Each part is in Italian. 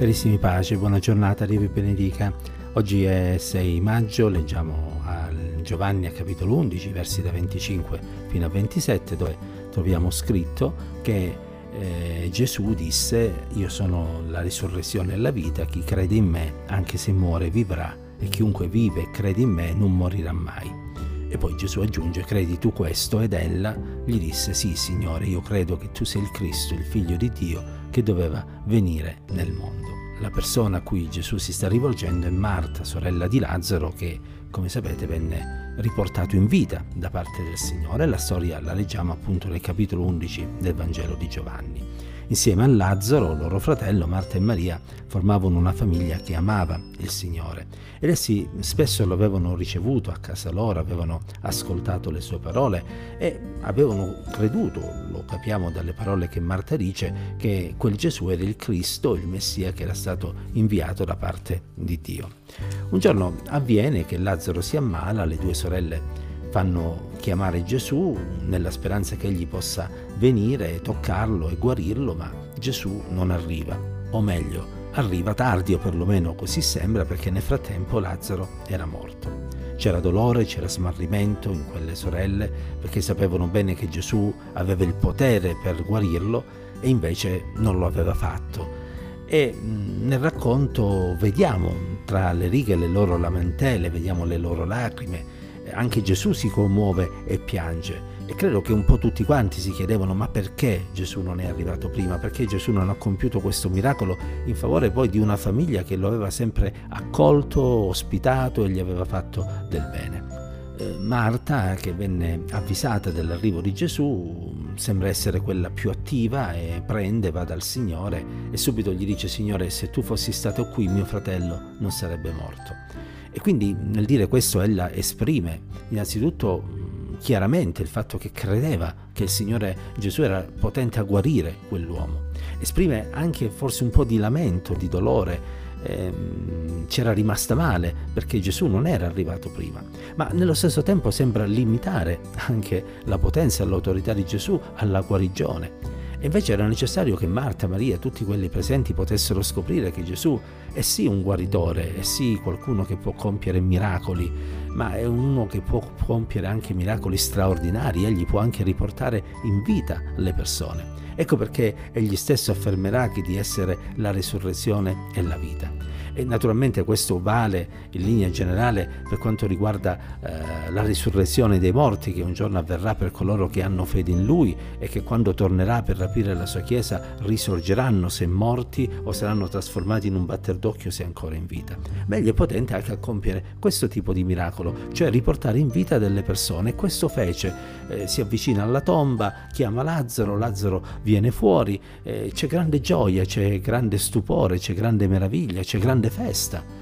Carissimi pace, buona giornata, Dio vi benedica. Oggi è 6 maggio, leggiamo a Giovanni a capitolo 11, versi da 25 fino a 27, dove troviamo scritto che eh, Gesù disse, io sono la risurrezione e la vita, chi crede in me, anche se muore, vivrà, e chiunque vive e crede in me non morirà mai. E poi Gesù aggiunge, credi tu questo? Ed ella gli disse, sì Signore, io credo che tu sei il Cristo, il figlio di Dio, che doveva venire nel mondo. La persona a cui Gesù si sta rivolgendo è Marta, sorella di Lazzaro, che, come sapete, venne riportato in vita da parte del Signore. La storia la leggiamo appunto nel capitolo 11 del Vangelo di Giovanni. Insieme a Lazzaro, loro fratello, Marta e Maria formavano una famiglia che amava il Signore ed essi spesso lo avevano ricevuto a casa loro, avevano ascoltato le sue parole e avevano creduto, lo capiamo dalle parole che Marta dice, che quel Gesù era il Cristo, il Messia che era stato inviato da parte di Dio. Un giorno avviene che Lazzaro si ammala, le due sorelle fanno chiamare Gesù nella speranza che egli possa venire, toccarlo e guarirlo, ma Gesù non arriva, o meglio, arriva tardi o perlomeno così sembra perché nel frattempo Lazzaro era morto. C'era dolore, c'era smarrimento in quelle sorelle perché sapevano bene che Gesù aveva il potere per guarirlo e invece non lo aveva fatto. E nel racconto vediamo tra le righe le loro lamentele, vediamo le loro lacrime, anche Gesù si commuove e piange. E credo che un po' tutti quanti si chiedevano ma perché Gesù non è arrivato prima? Perché Gesù non ha compiuto questo miracolo in favore poi di una famiglia che lo aveva sempre accolto, ospitato e gli aveva fatto del bene. Eh, Marta, che venne avvisata dell'arrivo di Gesù, sembra essere quella più attiva e prende, va dal Signore e subito gli dice Signore se tu fossi stato qui mio fratello non sarebbe morto. E quindi nel dire questo ella esprime innanzitutto chiaramente il fatto che credeva che il Signore Gesù era potente a guarire quell'uomo. Esprime anche forse un po' di lamento, di dolore, ehm, c'era rimasta male perché Gesù non era arrivato prima, ma nello stesso tempo sembra limitare anche la potenza e l'autorità di Gesù alla guarigione. E invece era necessario che Marta, Maria e tutti quelli presenti potessero scoprire che Gesù è sì un guaritore, è sì qualcuno che può compiere miracoli, ma è uno che può compiere anche miracoli straordinari, egli può anche riportare in vita le persone. Ecco perché egli stesso affermerà che di essere la risurrezione e la vita. E naturalmente questo vale in linea generale per quanto riguarda eh, la risurrezione dei morti che un giorno avverrà per coloro che hanno fede in Lui e che quando tornerà per rapire la sua Chiesa risorgeranno se morti o saranno trasformati in un batter d'occhio se ancora in vita. Ma egli è potente anche a compiere questo tipo di miracolo, cioè riportare in vita delle persone. Questo fece. Eh, si avvicina alla tomba, chiama Lazzaro, Lazzaro viene fuori, eh, c'è grande gioia, c'è grande stupore, c'è grande meraviglia, c'è grande grande festa.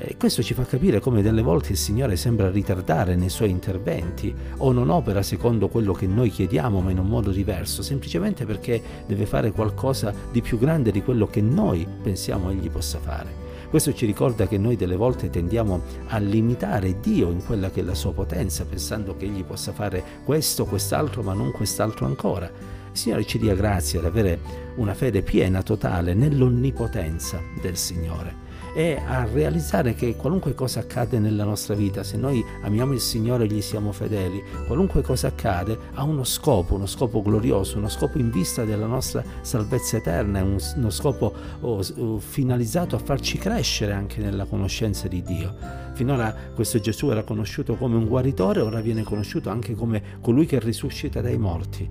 E questo ci fa capire come delle volte il Signore sembra ritardare nei suoi interventi o non opera secondo quello che noi chiediamo ma in un modo diverso, semplicemente perché deve fare qualcosa di più grande di quello che noi pensiamo egli possa fare. Questo ci ricorda che noi delle volte tendiamo a limitare Dio in quella che è la sua potenza, pensando che Egli possa fare questo, quest'altro, ma non quest'altro ancora. Il Signore ci dia grazia ad avere una fede piena, totale, nell'onnipotenza del Signore e a realizzare che qualunque cosa accade nella nostra vita, se noi amiamo il Signore e gli siamo fedeli, qualunque cosa accade ha uno scopo, uno scopo glorioso, uno scopo in vista della nostra salvezza eterna, uno scopo oh, oh, finalizzato a farci crescere anche nella conoscenza di Dio. Finora questo Gesù era conosciuto come un guaritore, ora viene conosciuto anche come colui che risuscita dai morti.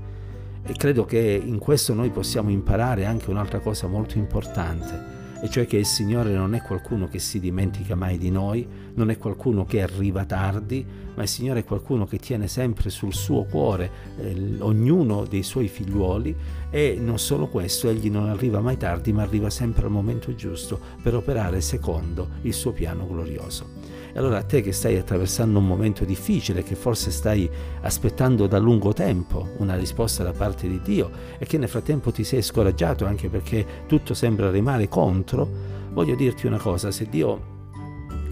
E credo che in questo noi possiamo imparare anche un'altra cosa molto importante e cioè che il Signore non è qualcuno che si dimentica mai di noi, non è qualcuno che arriva tardi, ma il Signore è qualcuno che tiene sempre sul suo cuore eh, ognuno dei suoi figliuoli e non solo questo, egli non arriva mai tardi, ma arriva sempre al momento giusto per operare secondo il suo piano glorioso. E allora a te che stai attraversando un momento difficile, che forse stai aspettando da lungo tempo una risposta da parte di Dio e che nel frattempo ti sei scoraggiato anche perché tutto sembra rimare contro, voglio dirti una cosa, se Dio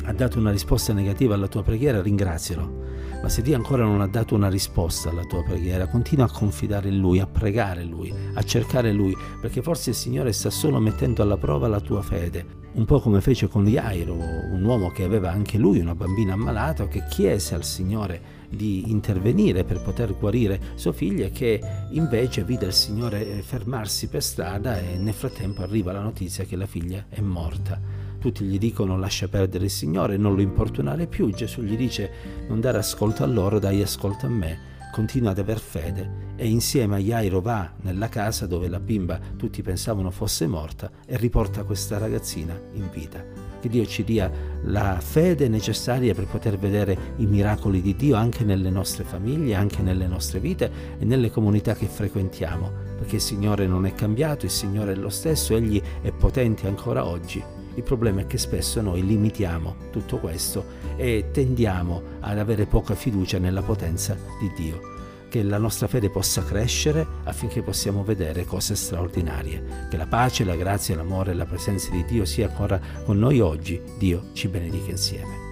ha dato una risposta negativa alla tua preghiera, ringrazialo Ma se Dio ancora non ha dato una risposta alla tua preghiera, continua a confidare in Lui, a pregare Lui, a cercare Lui, perché forse il Signore sta solo mettendo alla prova la tua fede. Un po' come fece con Jairo, un uomo che aveva anche lui una bambina ammalata, che chiese al Signore di intervenire per poter guarire sua figlia che invece vide il Signore fermarsi per strada e nel frattempo arriva la notizia che la figlia è morta. Tutti gli dicono lascia perdere il Signore, non lo importunare più. Gesù gli dice non dare ascolto a loro, dai ascolto a me. Continua ad aver fede e insieme a Jairo va nella casa dove la bimba tutti pensavano fosse morta e riporta questa ragazzina in vita. Che Dio ci dia la fede necessaria per poter vedere i miracoli di Dio anche nelle nostre famiglie, anche nelle nostre vite e nelle comunità che frequentiamo, perché il Signore non è cambiato, il Signore è lo stesso, Egli è potente ancora oggi il problema è che spesso noi limitiamo tutto questo e tendiamo ad avere poca fiducia nella potenza di Dio. Che la nostra fede possa crescere affinché possiamo vedere cose straordinarie. Che la pace, la grazia, l'amore e la presenza di Dio sia ancora con noi oggi. Dio ci benedica insieme.